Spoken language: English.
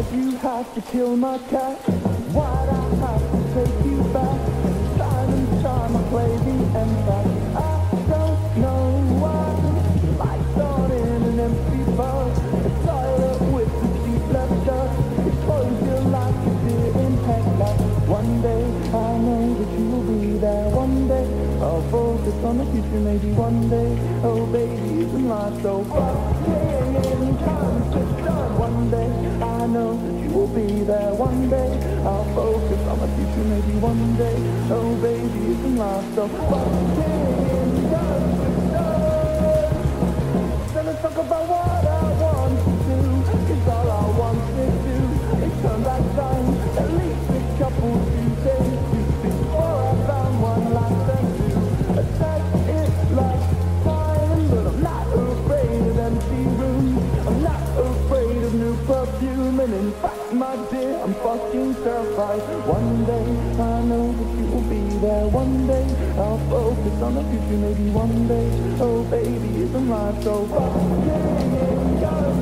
like to kill my cat. Why'd I have to take you back? Time and time I play the empath. I don't know why. Lights on in an empty bar. A toilet with the left up. You close your life, you deer in headlight. One day I know that you will be there. One day I'll focus on the future. Maybe one day, oh baby, isn't life so fucking be there. One day I'll focus on my future. Maybe one day, oh baby, isn't life so fucking in fact, my dear, I'm fucking terrified. One day I know that you will be there. One day I'll focus on the future. Maybe one day, oh baby, isn't life so fucking done?